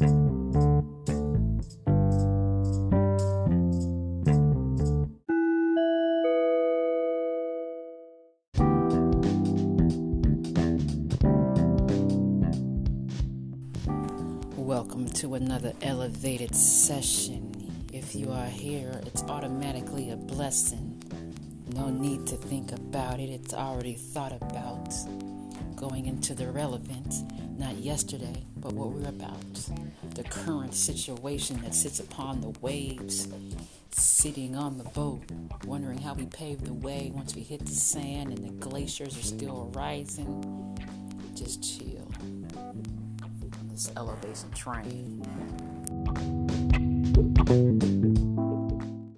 Welcome to another elevated session. If you are here, it's automatically a blessing. No need to think about it, it's already thought about. Going into the relevant, not yesterday, but what we're about. The current situation that sits upon the waves, sitting on the boat, wondering how we pave the way once we hit the sand and the glaciers are still rising. Just chill this elevation train.